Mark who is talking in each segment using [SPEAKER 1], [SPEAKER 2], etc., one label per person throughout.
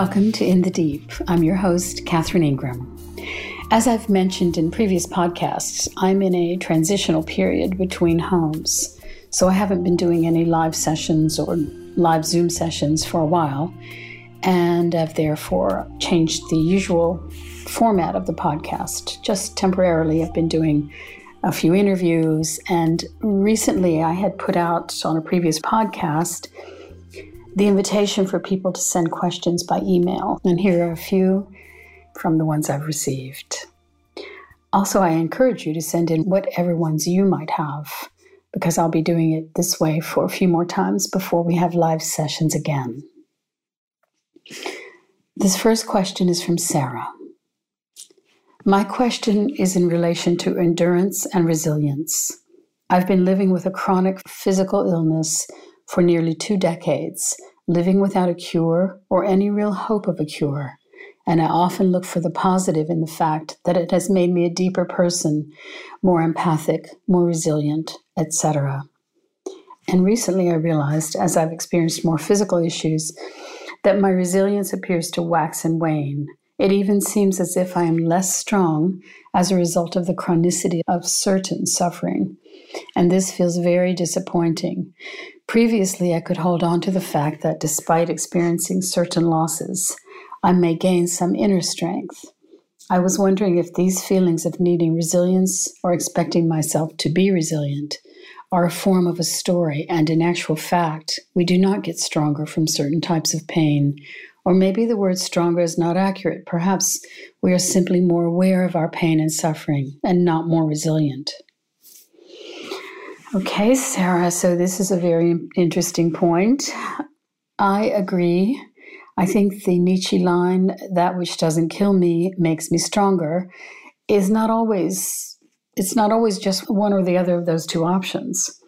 [SPEAKER 1] Welcome to In the Deep. I'm your host, Catherine Ingram. As I've mentioned in previous podcasts, I'm in a transitional period between homes, so I haven't been doing any live sessions or live Zoom sessions for a while, and I've therefore changed the usual format of the podcast. Just temporarily, I've been doing a few interviews, and recently I had put out on a previous podcast the invitation for people to send questions by email, and here are a few from the ones I've received. Also, I encourage you to send in whatever ones you might have, because I'll be doing it this way for a few more times before we have live sessions again. This first question is from Sarah. My question is in relation to endurance and resilience. I've been living with a chronic physical illness for nearly two decades, living without a cure or any real hope of a cure and I often look for the positive in the fact that it has made me a deeper person, more empathic, more resilient, etc. And recently I realized, as I've experienced more physical issues, that my resilience appears to wax and wane. It even seems as if I am less strong as a result of the chronicity of certain suffering. And this feels very disappointing. Previously, I could hold on to the fact that despite experiencing certain losses, I may gain some inner strength. I was wondering if these feelings of needing resilience or expecting myself to be resilient are a form of a story, and in actual fact, we do not get stronger from certain types of pain. Or maybe the word stronger is not accurate. Perhaps we are simply more aware of our pain and suffering and not more resilient. Okay, Sarah, so this is a very interesting point. I agree I think the Nietzsche line, that which doesn't kill me makes me stronger, is not always, it's not always just one or the other of those two options.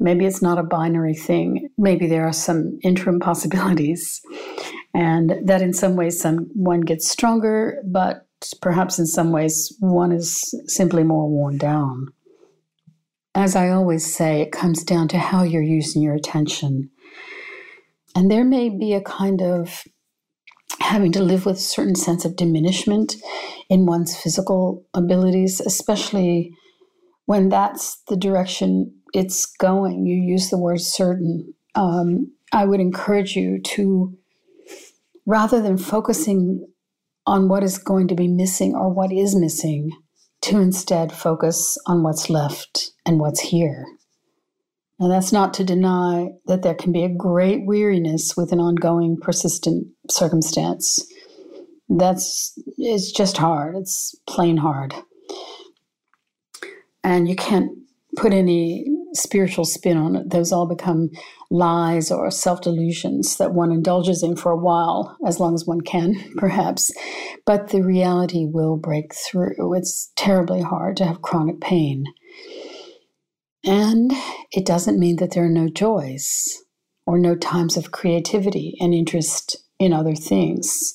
[SPEAKER 1] Maybe it's not a binary thing. Maybe there are some interim possibilities. And that in some ways, some, one gets stronger, but perhaps in some ways, one is simply more worn down. As I always say, it comes down to how you're using your attention. And there may be a kind of having to live with a certain sense of diminishment in one's physical abilities, especially when that's the direction it's going. You use the word certain. Um, I would encourage you to, rather than focusing on what is going to be missing or what is missing, to instead focus on what's left and what's here. And that's not to deny that there can be a great weariness with an ongoing, persistent circumstance. That's it's just hard. It's plain hard. And you can't put any spiritual spin on it. Those all become lies or self delusions that one indulges in for a while, as long as one can, perhaps. But the reality will break through. It's terribly hard to have chronic pain. And it doesn't mean that there are no joys or no times of creativity and interest in other things.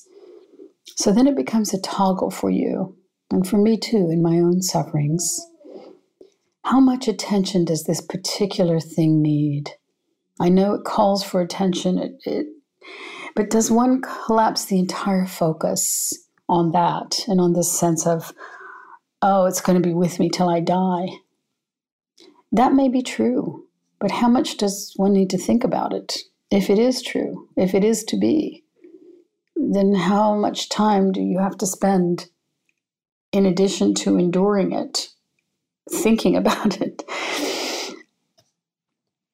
[SPEAKER 1] So then it becomes a toggle for you, and for me too, in my own sufferings. How much attention does this particular thing need? I know it calls for attention, it, it, but does one collapse the entire focus on that and on this sense of, oh, it's going to be with me till I die? That may be true, but how much does one need to think about it? If it is true, if it is to be, then how much time do you have to spend in addition to enduring it, thinking about it?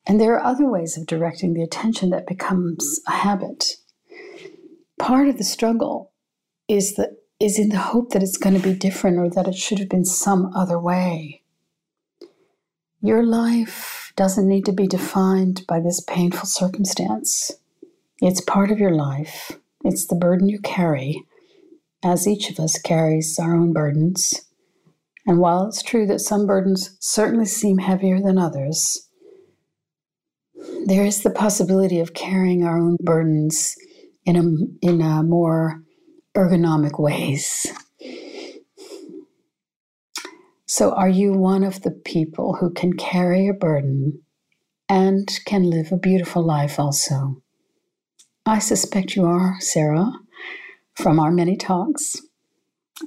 [SPEAKER 1] And there are other ways of directing the attention that becomes a habit. Part of the struggle is that is in the hope that it's going to be different or that it should have been some other way. Your life doesn't need to be defined by this painful circumstance. It's part of your life, it's the burden you carry, as each of us carries our own burdens. And while it's true that some burdens certainly seem heavier than others, there is the possibility of carrying our own burdens in a, in a more ergonomic ways. So, are you one of the people who can carry a burden and can live a beautiful life also? I suspect you are, Sarah. from our many talks.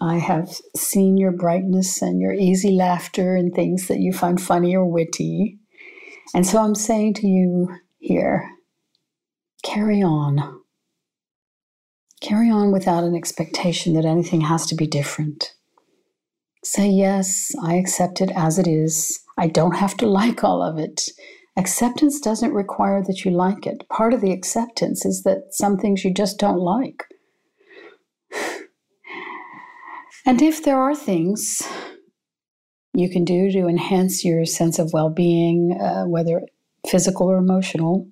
[SPEAKER 1] I have seen your brightness and your easy laughter and things that you find funny or witty. And so I'm saying to you here carry on. Carry on without an expectation that anything has to be different. Say, yes, I accept it as it is. I don't have to like all of it. Acceptance doesn't require that you like it. Part of the acceptance is that some things you just don't like. And if there are things you can do to enhance your sense of well being, uh, whether physical or emotional,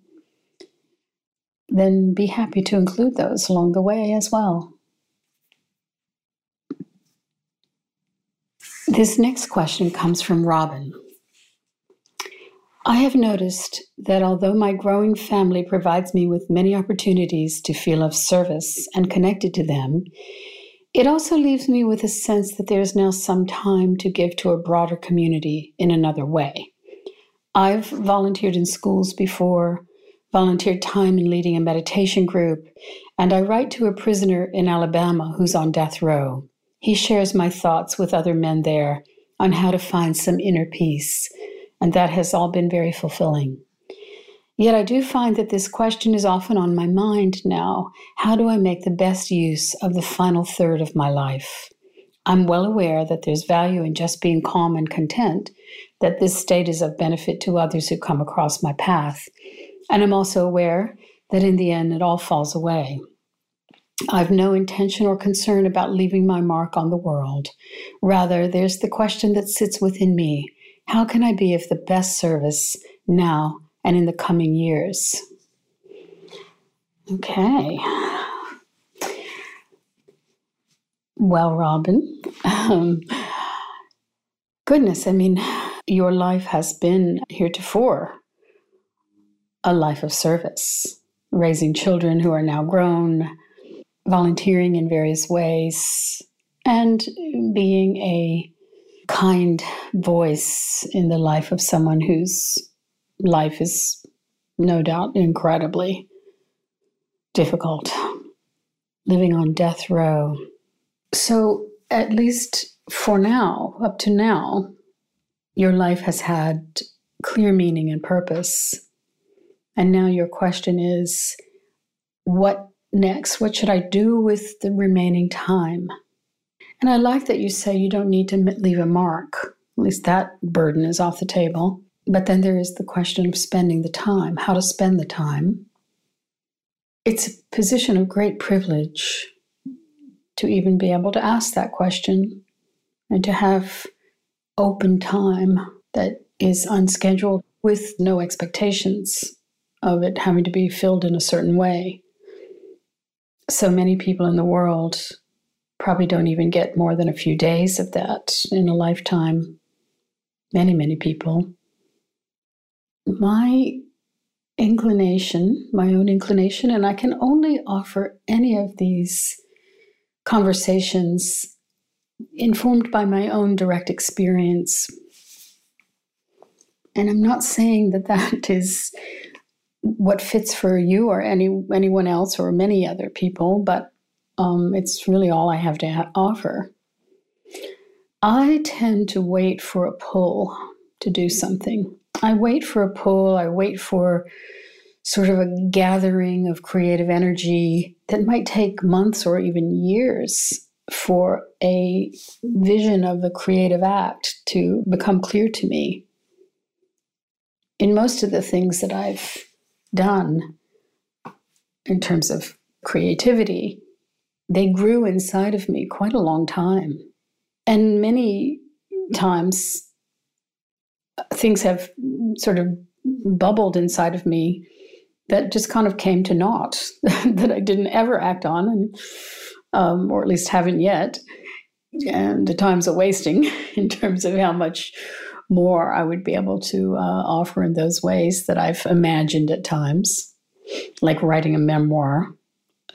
[SPEAKER 1] then be happy to include those along the way as well. This next question comes from Robin. I have noticed that although my growing family provides me with many opportunities to feel of service and connected to them, it also leaves me with a sense that there's now some time to give to a broader community in another way. I've volunteered in schools before, volunteered time in leading a meditation group, and I write to a prisoner in Alabama who's on death row. He shares my thoughts with other men there on how to find some inner peace, and that has all been very fulfilling. Yet I do find that this question is often on my mind now. How do I make the best use of the final third of my life? I'm well aware that there's value in just being calm and content, that this state is of benefit to others who come across my path. And I'm also aware that in the end it all falls away. I've no intention or concern about leaving my mark on the world. Rather, there's the question that sits within me How can I be of the best service now and in the coming years. Okay. Well, Robin, um, goodness, I mean, your life has been heretofore a life of service, raising children who are now grown, volunteering in various ways, and being a kind voice in the life of someone who's life is no doubt incredibly difficult, living on death row. So, at least for now, up to now, your life has had clear meaning and purpose. And now your question is what next? What should I do with the remaining time? And I like that you say you don't need to leave a mark. At least that burden is off the table. But then there is the question of spending the time, how to spend the time. It's a position of great privilege to even be able to ask that question and to have open time that is unscheduled with no expectations of it having to be filled in a certain way. So many people in the world probably don't even get more than a few days of that in a lifetime. Many, many people my inclination, my own inclination, and I can only offer any of these conversations informed by my own direct experience. And I'm not saying that that is what fits for you or any anyone else or many other people, but um, it's really all I have to ha- offer. I tend to wait for a pull to do something. I wait for a pull, I wait for sort of a gathering of creative energy that might take months or even years for a vision of the creative act to become clear to me. In most of the things that I've done in terms of creativity, they grew inside of me quite a long time. And many times things have sort of bubbled inside of me that just kind of came to naught that I didn't ever act on, and um, or at least haven't yet. And the time's a wasting in terms of how much more I would be able to uh, offer in those ways that I've imagined at times, like writing a memoir.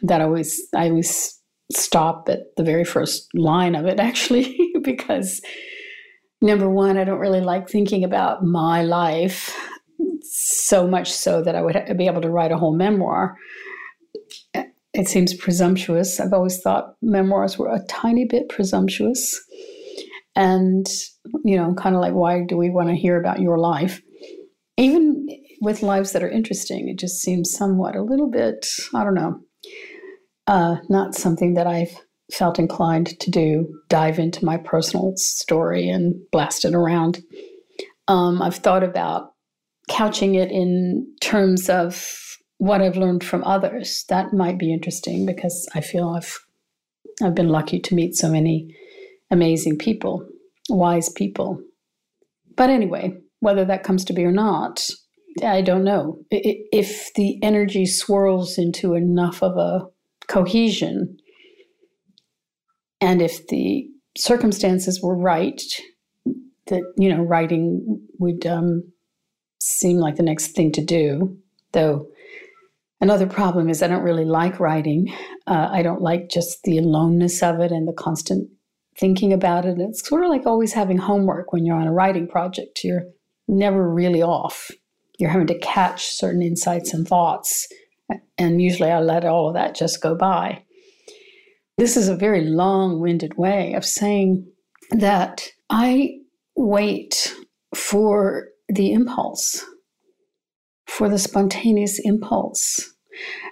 [SPEAKER 1] That I always I always stop at the very first line of it, actually, because number one, I don't really like thinking about my life so much so that I would be able to write a whole memoir. it seems presumptuous. I've always thought memoirs were a tiny bit presumptuous. And, you know, kind of like, why do we want to hear about your life? Even with lives that are interesting, it just seems somewhat a little bit, I don't know, uh, not something that I've felt inclined to do, dive into my personal story and blast it around. Um, I've thought about couching it in terms of what I've learned from others. That might be interesting because I feel I've I've been lucky to meet so many amazing people, wise people. But anyway, whether that comes to be or not, I don't know. If the energy swirls into enough of a cohesion, and if the circumstances were right, that you know, writing would um, seem like the next thing to do. Though another problem is I don't really like writing. Uh, I don't like just the aloneness of it and the constant thinking about it. It's sort of like always having homework when you're on a writing project. You're never really off. You're having to catch certain insights and thoughts. And usually I let all of that just go by. This is a very long winded way of saying that I wait for the impulse, for the spontaneous impulse.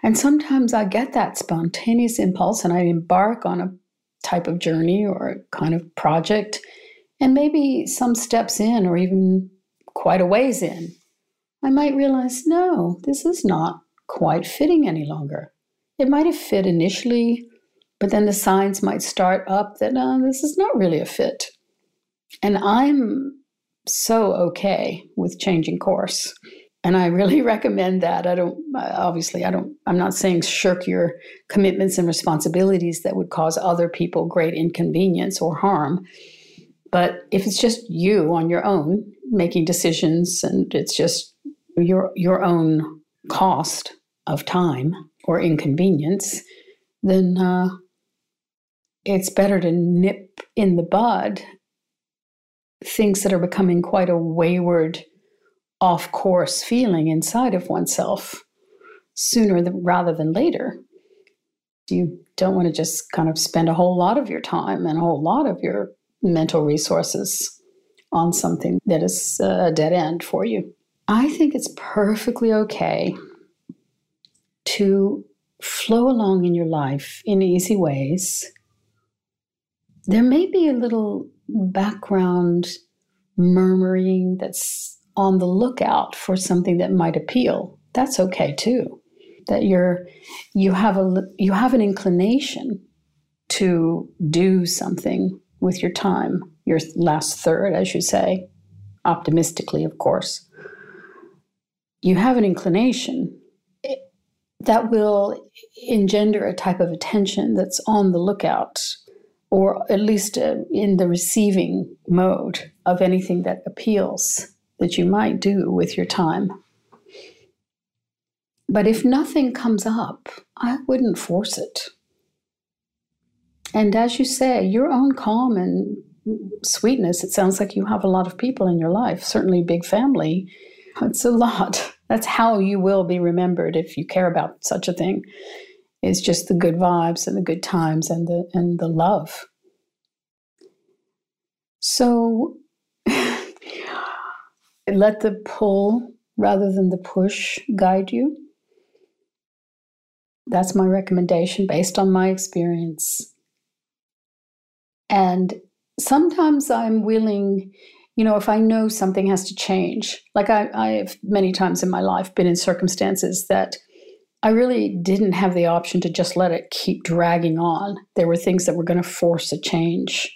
[SPEAKER 1] And sometimes I get that spontaneous impulse and I embark on a type of journey or a kind of project, and maybe some steps in or even quite a ways in, I might realize no, this is not quite fitting any longer. It might have fit initially, but then the signs might start up that this is not really a fit. And I'm so okay with changing course. And I really recommend that. I don't, obviously, I don't, I'm not saying shirk your commitments and responsibilities that would cause other people great inconvenience or harm. But if it's just you on your own making decisions and it's just your, your own cost of time or inconvenience, then uh, it's better to nip in the bud things that are becoming quite a wayward, off course feeling inside of oneself sooner than, rather than later. You don't want to just kind of spend a whole lot of your time and a whole lot of your mental resources on something that is uh, a dead end for you. I think it's perfectly okay to flow along in your life in easy ways. There may be a little background murmuring that's on the lookout for something that might appeal. That's okay too. That you're you have a you have an inclination to do something with your time your last third as you say optimistically of course. You have an inclination eh, that will engender a type of attention that's on the lookout or at least uh, in the receiving mode of anything that appeals that you might do with your time. But if nothing comes up, I wouldn't force it. And as you say, your own calm and sweetness, it sounds like you have a lot of people in your life, certainly big family. It's a lot. That's how you will be remembered if you care about such a thing is just the good vibes and the good times and the and the love. So let the pull rather than the push guide you. That's my recommendation based on my experience. And sometimes I'm willing, you know, if I know something has to change, like I, I have many times in my life been in circumstances that I really didn't have the option to just let it keep dragging on. There were things that were going to force a change,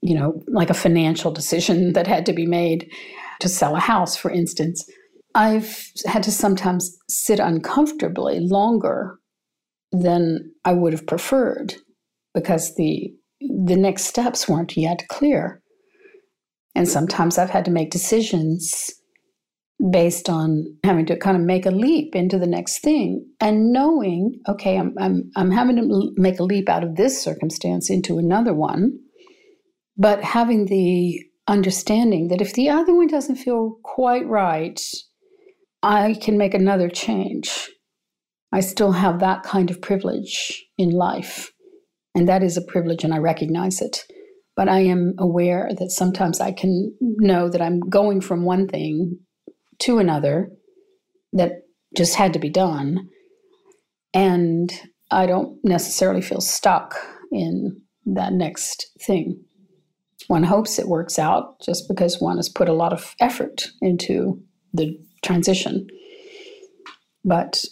[SPEAKER 1] you know, like a financial decision that had to be made to sell a house, for instance. I've had to sometimes sit uncomfortably longer than I would have preferred because the the next steps weren't yet clear. And sometimes I've had to make decisions based on having to kind of make a leap into the next thing and knowing okay I'm, I'm i'm having to make a leap out of this circumstance into another one but having the understanding that if the other one doesn't feel quite right i can make another change I still have that kind of privilege in life. And that is a privilege, and I recognize it. But I am aware that sometimes I can know that I'm going from one thing to another that just had to be done. And I don't necessarily feel stuck in that next thing. One hopes it works out just because one has put a lot of effort into the transition. But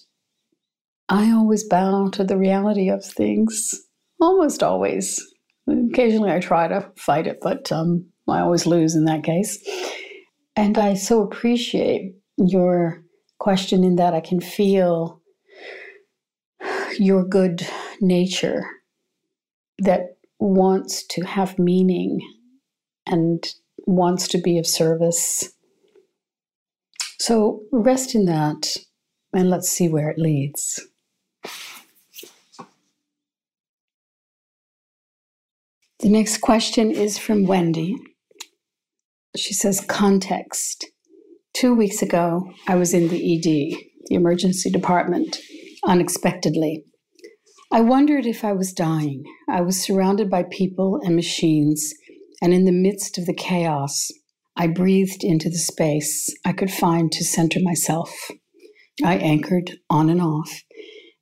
[SPEAKER 1] I always bow to the reality of things, almost always. Occasionally I try to fight it, but um, I always lose in that case. And I so appreciate your question in that I can feel your good nature that wants to have meaning and wants to be of service. So rest in that and let's see where it leads. The next question is from Wendy. She says, Context. Two weeks ago, I was in the ED, the emergency department, unexpectedly. I wondered if I was dying. I was surrounded by people and machines, and in the midst of the chaos, I breathed into the space I could find to center myself. I anchored on and off,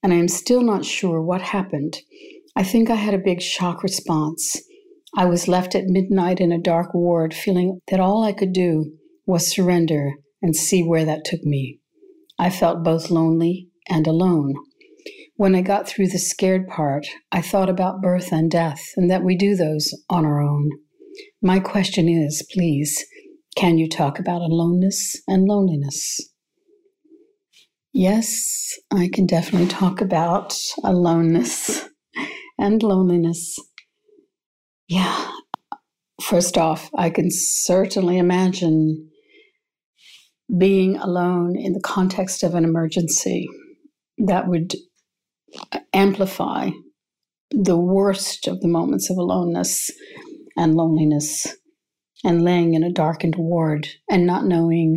[SPEAKER 1] and I am still not sure what happened. I think I had a big shock response. I was left at midnight in a dark ward, feeling that all I could do was surrender and see where that took me. I felt both lonely and alone. When I got through the scared part, I thought about birth and death and that we do those on our own. My question is please, can you talk about aloneness and loneliness? Yes, I can definitely talk about aloneness and loneliness. Yeah, first off, I can certainly imagine being alone in the context of an emergency that would amplify the worst of the moments of aloneness and loneliness and laying in a darkened ward and not knowing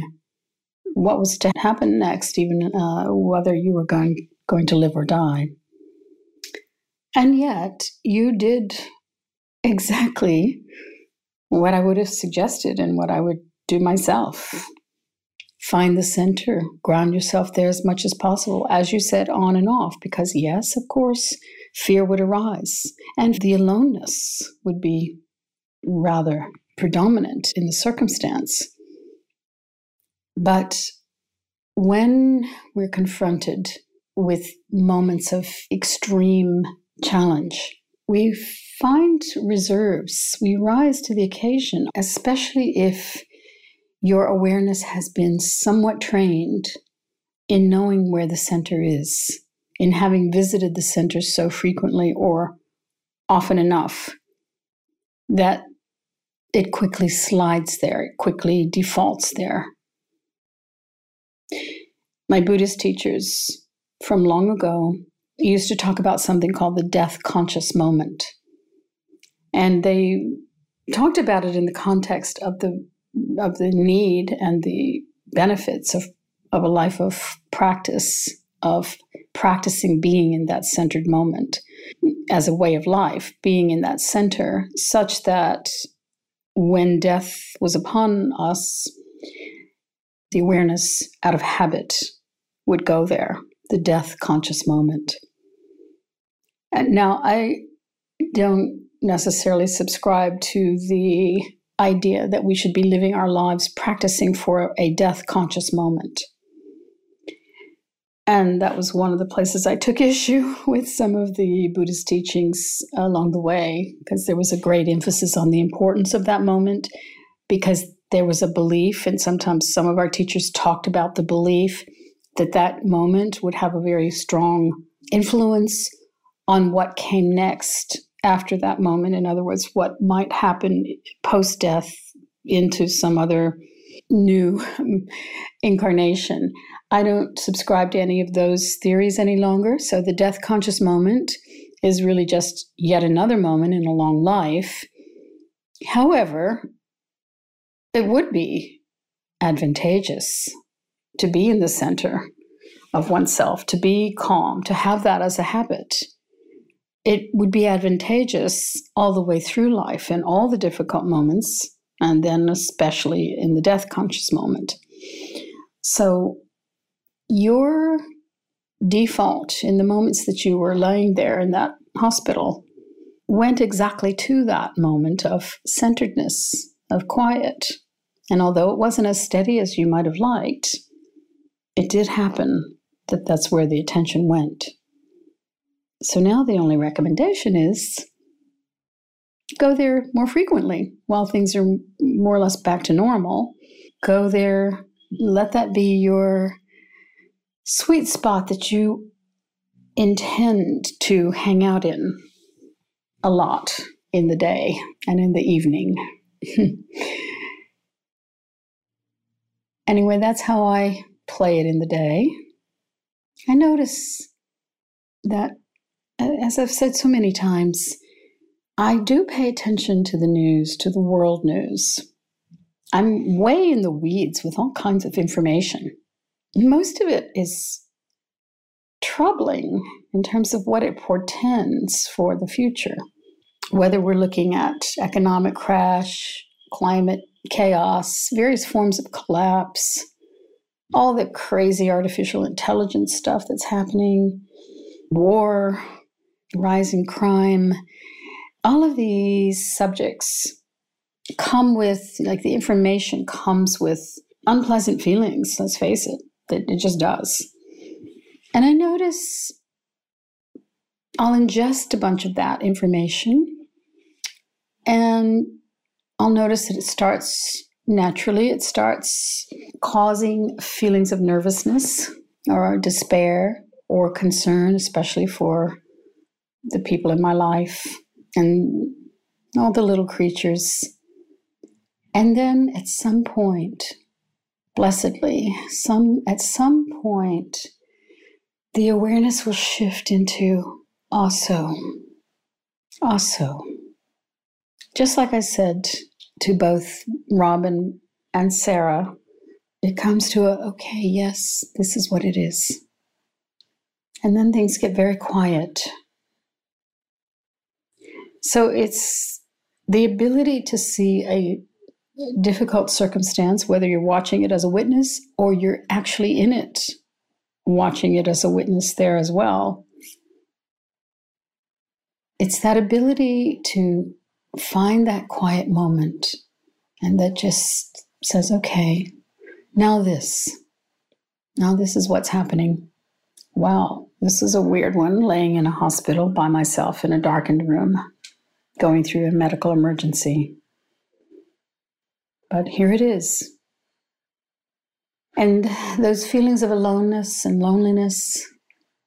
[SPEAKER 1] what was to happen next, even uh, whether you were going, going to live or die. And yet, you did exactly what I would have suggested and what I would do myself find the center, ground yourself there as much as possible, as you said, on and off, because yes, of course, fear would arise and the aloneness would be rather predominant in the circumstance. But when we're confronted with moments of extreme challenge, we find reserves. We rise to the occasion, especially if your awareness has been somewhat trained in knowing where the center is, in having visited the center so frequently or often enough that it quickly slides there, it quickly defaults there. My Buddhist teachers from long ago used to talk about something called the death conscious moment. And they talked about it in the context of the of the need and the benefits of, of a life of practice, of practicing being in that centered moment as a way of life, being in that center, such that when death was upon us, the awareness out of habit would go there, the death conscious moment. And now I don't necessarily subscribe to the idea that we should be living our lives practicing for a death conscious moment. And that was one of the places I took issue with some of the Buddhist teachings along the way, because there was a great emphasis on the importance of that moment, because there was a belief, and sometimes some of our teachers talked about the belief that that moment would have a very strong influence on what came next after that moment. In other words, what might happen post death into some other new incarnation. I don't subscribe to any of those theories any longer. So the death conscious moment is really just yet another moment in a long life. However, it would be advantageous to be in the center of oneself, to be calm, to have that as a habit, it would be advantageous all the way through life in all the difficult moments, and then especially in the death conscious moment. So, your default in the moments that you were lying there in that hospital went exactly to that moment of centeredness, of quiet. And although it wasn't as steady as you might have liked, it did happen that that's where the attention went. So now the only recommendation is go there more frequently while things are more or less back to normal. Go there, let that be your sweet spot that you intend to hang out in a lot in the day and in the evening. anyway, that's how I play it in the day. I notice that, as I've said so many times, I do pay attention to the news, to the world news. I'm way in the weeds with all kinds of information. Most of it is troubling in terms of what it portends for the future. Whether we're looking at economic crash, climate chaos, various forms of collapse, all the crazy artificial intelligence stuff that's happening, war, rising crime, all of these subjects come with, like, the information comes with unpleasant feelings, let's face it, that it just does. And I notice I'll ingest a bunch of that information and I'll notice that it starts naturally, it starts causing feelings of nervousness or despair or concern, especially for the people in my life and all the little creatures. And then at some point, blessedly, some at some point, the awareness will shift into also, also. Just like I said to both Robin and Sarah, it comes to a, okay, yes, this is what it is. And then things get very quiet. So it's the ability to see a difficult circumstance, whether you're watching it as a witness or you're actually in it, watching it as a witness there as well. It's that ability to find that quiet moment and that just says, okay, now this. Now this is what's happening. Wow, this is a weird one laying in a hospital by myself in a darkened room, going through a medical emergency. But here it is. And those feelings of aloneness and loneliness,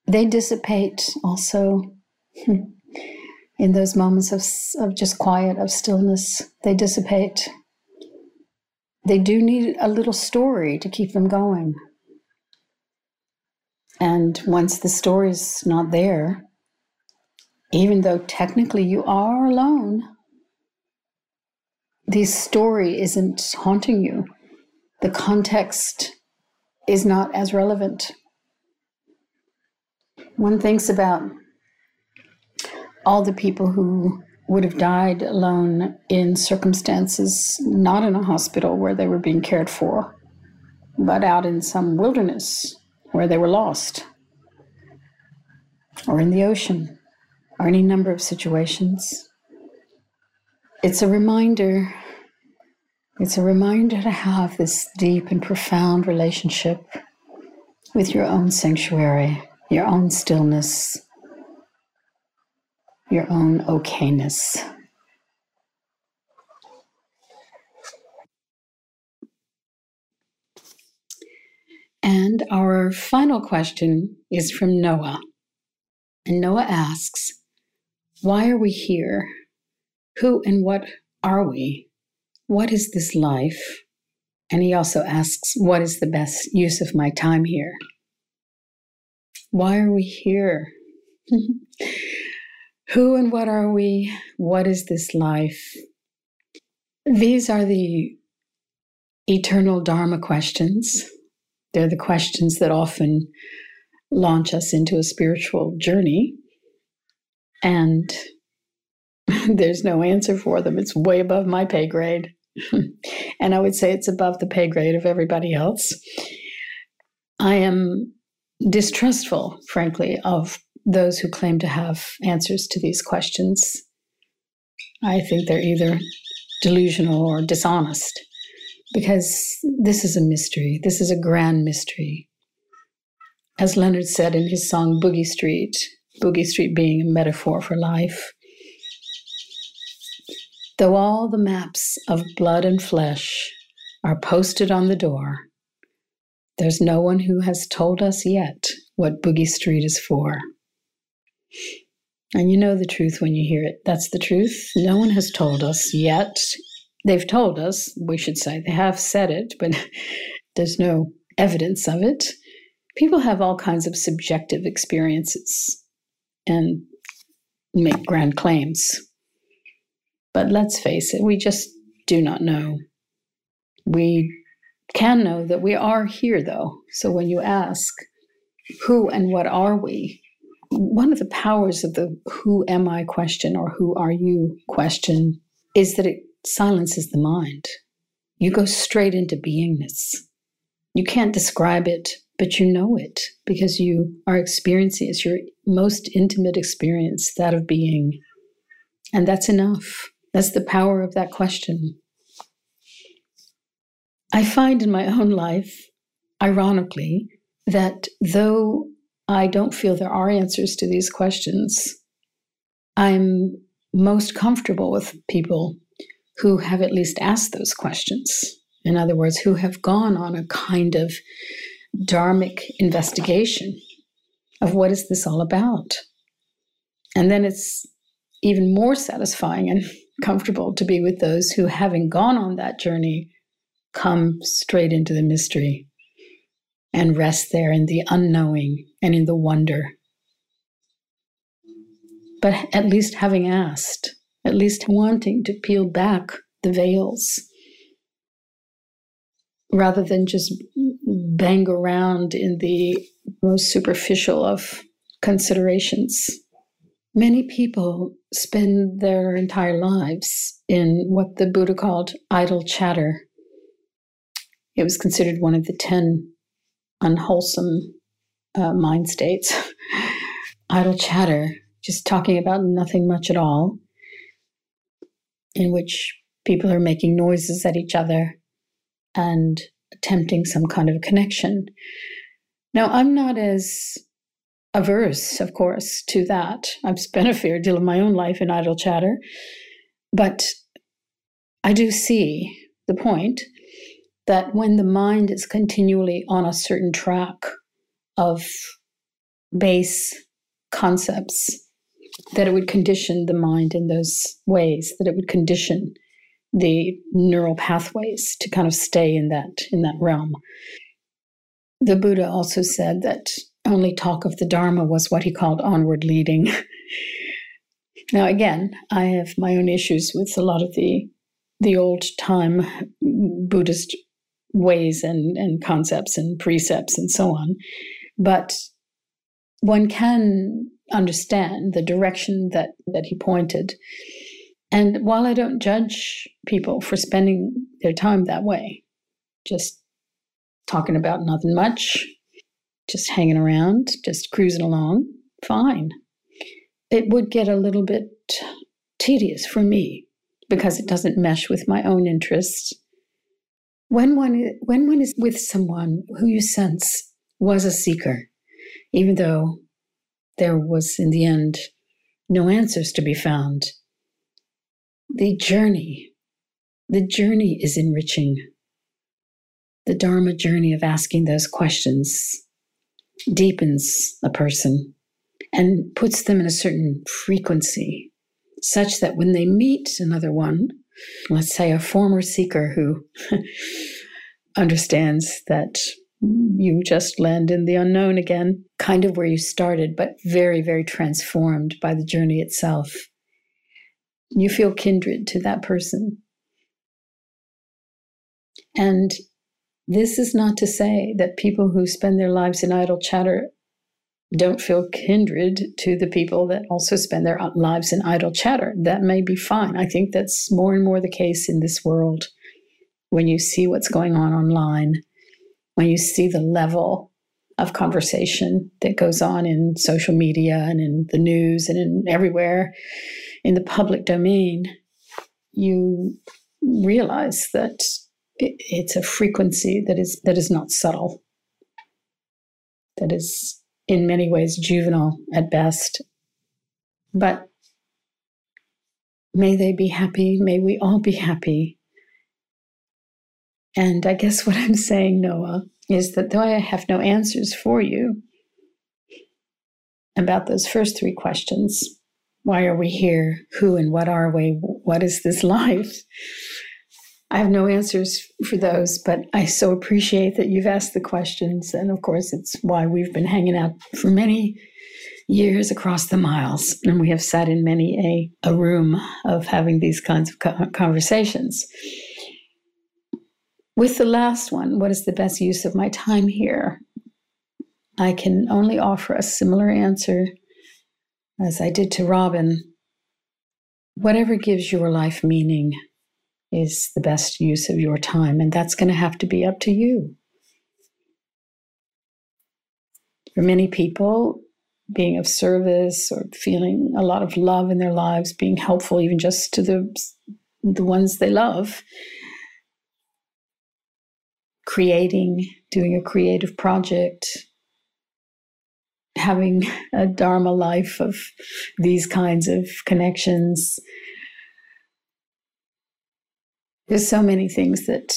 [SPEAKER 1] they dissipate also in those moments of, of just quiet, of stillness, they dissipate. They do need a little story to keep them going. And once the story's not there, even though technically you are alone, the story isn't haunting you. The context is not as relevant. One thinks about all the people who would have died alone in circumstances not in a hospital where they were being cared for, but out in some wilderness where they were lost, or in the ocean, or any number of situations. It's a reminder. It's a reminder to have this deep and profound relationship with your own sanctuary, your own stillness, your own okayness. And our final question is from Noah. And Noah asks, Why are we here? Who and what are we? What is this life? And he also asks, What is the best use of my time here? Why are we here? Who and what are we? What is this life? These are the eternal Dharma questions. They're the questions that often launch us into a spiritual journey. And there's no answer for them. It's way above my pay grade. and I would say it's above the pay grade of everybody else. I am distrustful, frankly, of those who claim to have answers to these questions. I think they're either delusional or dishonest because this is a mystery. This is a grand mystery. As Leonard said in his song Boogie Street, Boogie Street being a metaphor for life, though all the maps of blood and flesh are posted on the door, there's no one who has told us yet what Boogie Street is for. And you know the truth when you hear it. That's the truth. No one has told us yet. They've told us, we should say, they have said it, but there's no evidence of it. People have all kinds of subjective experiences and make grand claims. But let's face it, we just do not know. We can know that we are here, though. So when you ask, who and what are we? one of the powers of the who am I question or who are you question is that it silences the mind. You go straight into beingness. You can't describe it, but you know it because you are experiencing it's your most intimate experience, that of being. And that's enough. That's the power of that question. I find in my own life, ironically, that though I don't feel there are answers to these questions. I'm most comfortable with people who have at least asked those questions. In other words, who have gone on a kind of dharmic investigation of what is this all about. And then it's even more satisfying and comfortable to be with those who, having gone on that journey, come straight into the mystery and rest there in the unknowing and in the wonder. But at least having asked, at least wanting to peel back the veils rather than just bang around in the most superficial of considerations. Many people spend their entire lives in what the Buddha called idle chatter. It was considered one of the 10 unwholesome uh, mind states, idle chatter, just talking about nothing much at all, in which people are making noises at each other and attempting some kind of connection. Now, I'm not as averse, of course, to that. I've spent a fair deal of my own life in idle chatter, but I do see the point that when the mind is continually on a certain track of base concepts, that it would condition the mind in those ways, that it would condition the neural pathways to kind of stay in that in that realm. The Buddha also said that only talk of the Dharma was what he called onward leading. now again, I have my own issues with a lot of the the old time Buddhist ways and, and concepts and precepts and so on. But one can understand the direction that, that he pointed. And while I don't judge people for spending their time that way, just talking about nothing much, just hanging around, just cruising along, fine. It would get a little bit tedious for me because it doesn't mesh with my own interests when one, when one is with someone who you sense was a seeker, even though there was in the end no answers to be found, the journey, the journey is enriching. The Dharma journey of asking those questions deepens a person and puts them in a certain frequency such that when they meet another one let's say, a former seeker who understands that you just land in the unknown again, kind of where you started, but very, very transformed by the journey itself. You feel kindred to that person. And this is not to say that people who spend their lives in idle chatter don't feel kindred to the people that also spend their uh, lives in idle chatter. That may be fine. I think that's more and more the case in this world when you see what's going on online, when you see the level of conversation that goes on in social media and in the news and in everywhere in the public domain, you realize that it's a frequency that is that is not subtle that is in many ways juvenile at best. But may they be happy may we all be happy. And i guess what i'm saying noah is that though i have no answers for you about those first three questions why are we here who and what are we what is this life I have no answers for those, but I so appreciate that you've asked the questions. And of course, it's why we've been hanging out for many years across the miles. And we have sat in many a, a room of having these kinds of conversations. With the last one, what is the best use of my time here? I can only offer a similar answer as I did to Robin. Whatever gives your life meaning is the best use of your time. And that's going to have to be up to you. For many people, being of service or feeling a lot of love in their lives, being helpful even just to the, the ones they love, creating, doing a creative project, having a Dharma life of these kinds of connections, there's so many things that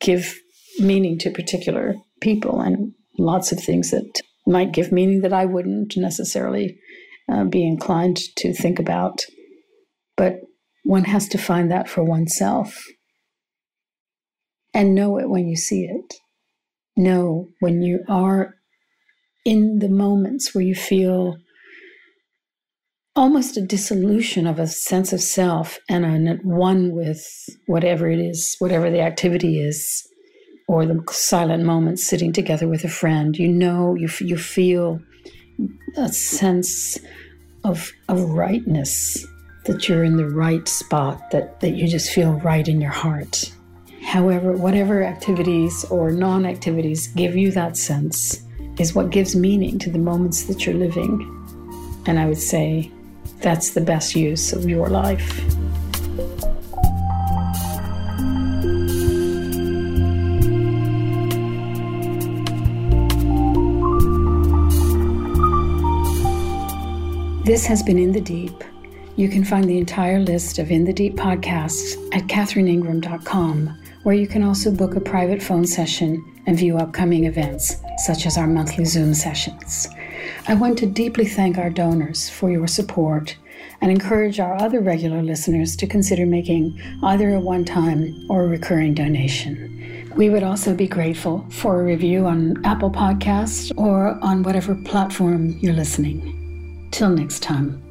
[SPEAKER 1] give meaning to particular people and lots of things that might give meaning that I wouldn't necessarily uh, be inclined to think about. But one has to find that for oneself and know it when you see it. Know when you are in the moments where you feel almost a dissolution of a sense of self and a one with whatever it is, whatever the activity is, or the silent moments sitting together with a friend. You know, you, you feel a sense of, of rightness, that you're in the right spot, that, that you just feel right in your heart. However, whatever activities or non activities give you that sense is what gives meaning to the moments that you're living. And I would say that's the best use of your life. This has been In the Deep. You can find the entire list of In the Deep podcasts at catherineingram.com, where you can also book a private phone session and view upcoming events, such as our monthly Zoom sessions. I want to deeply thank our donors for your support and encourage our other regular listeners to consider making either a one time or a recurring donation. We would also be grateful for a review on Apple Podcasts or on whatever platform you're listening. Till next time.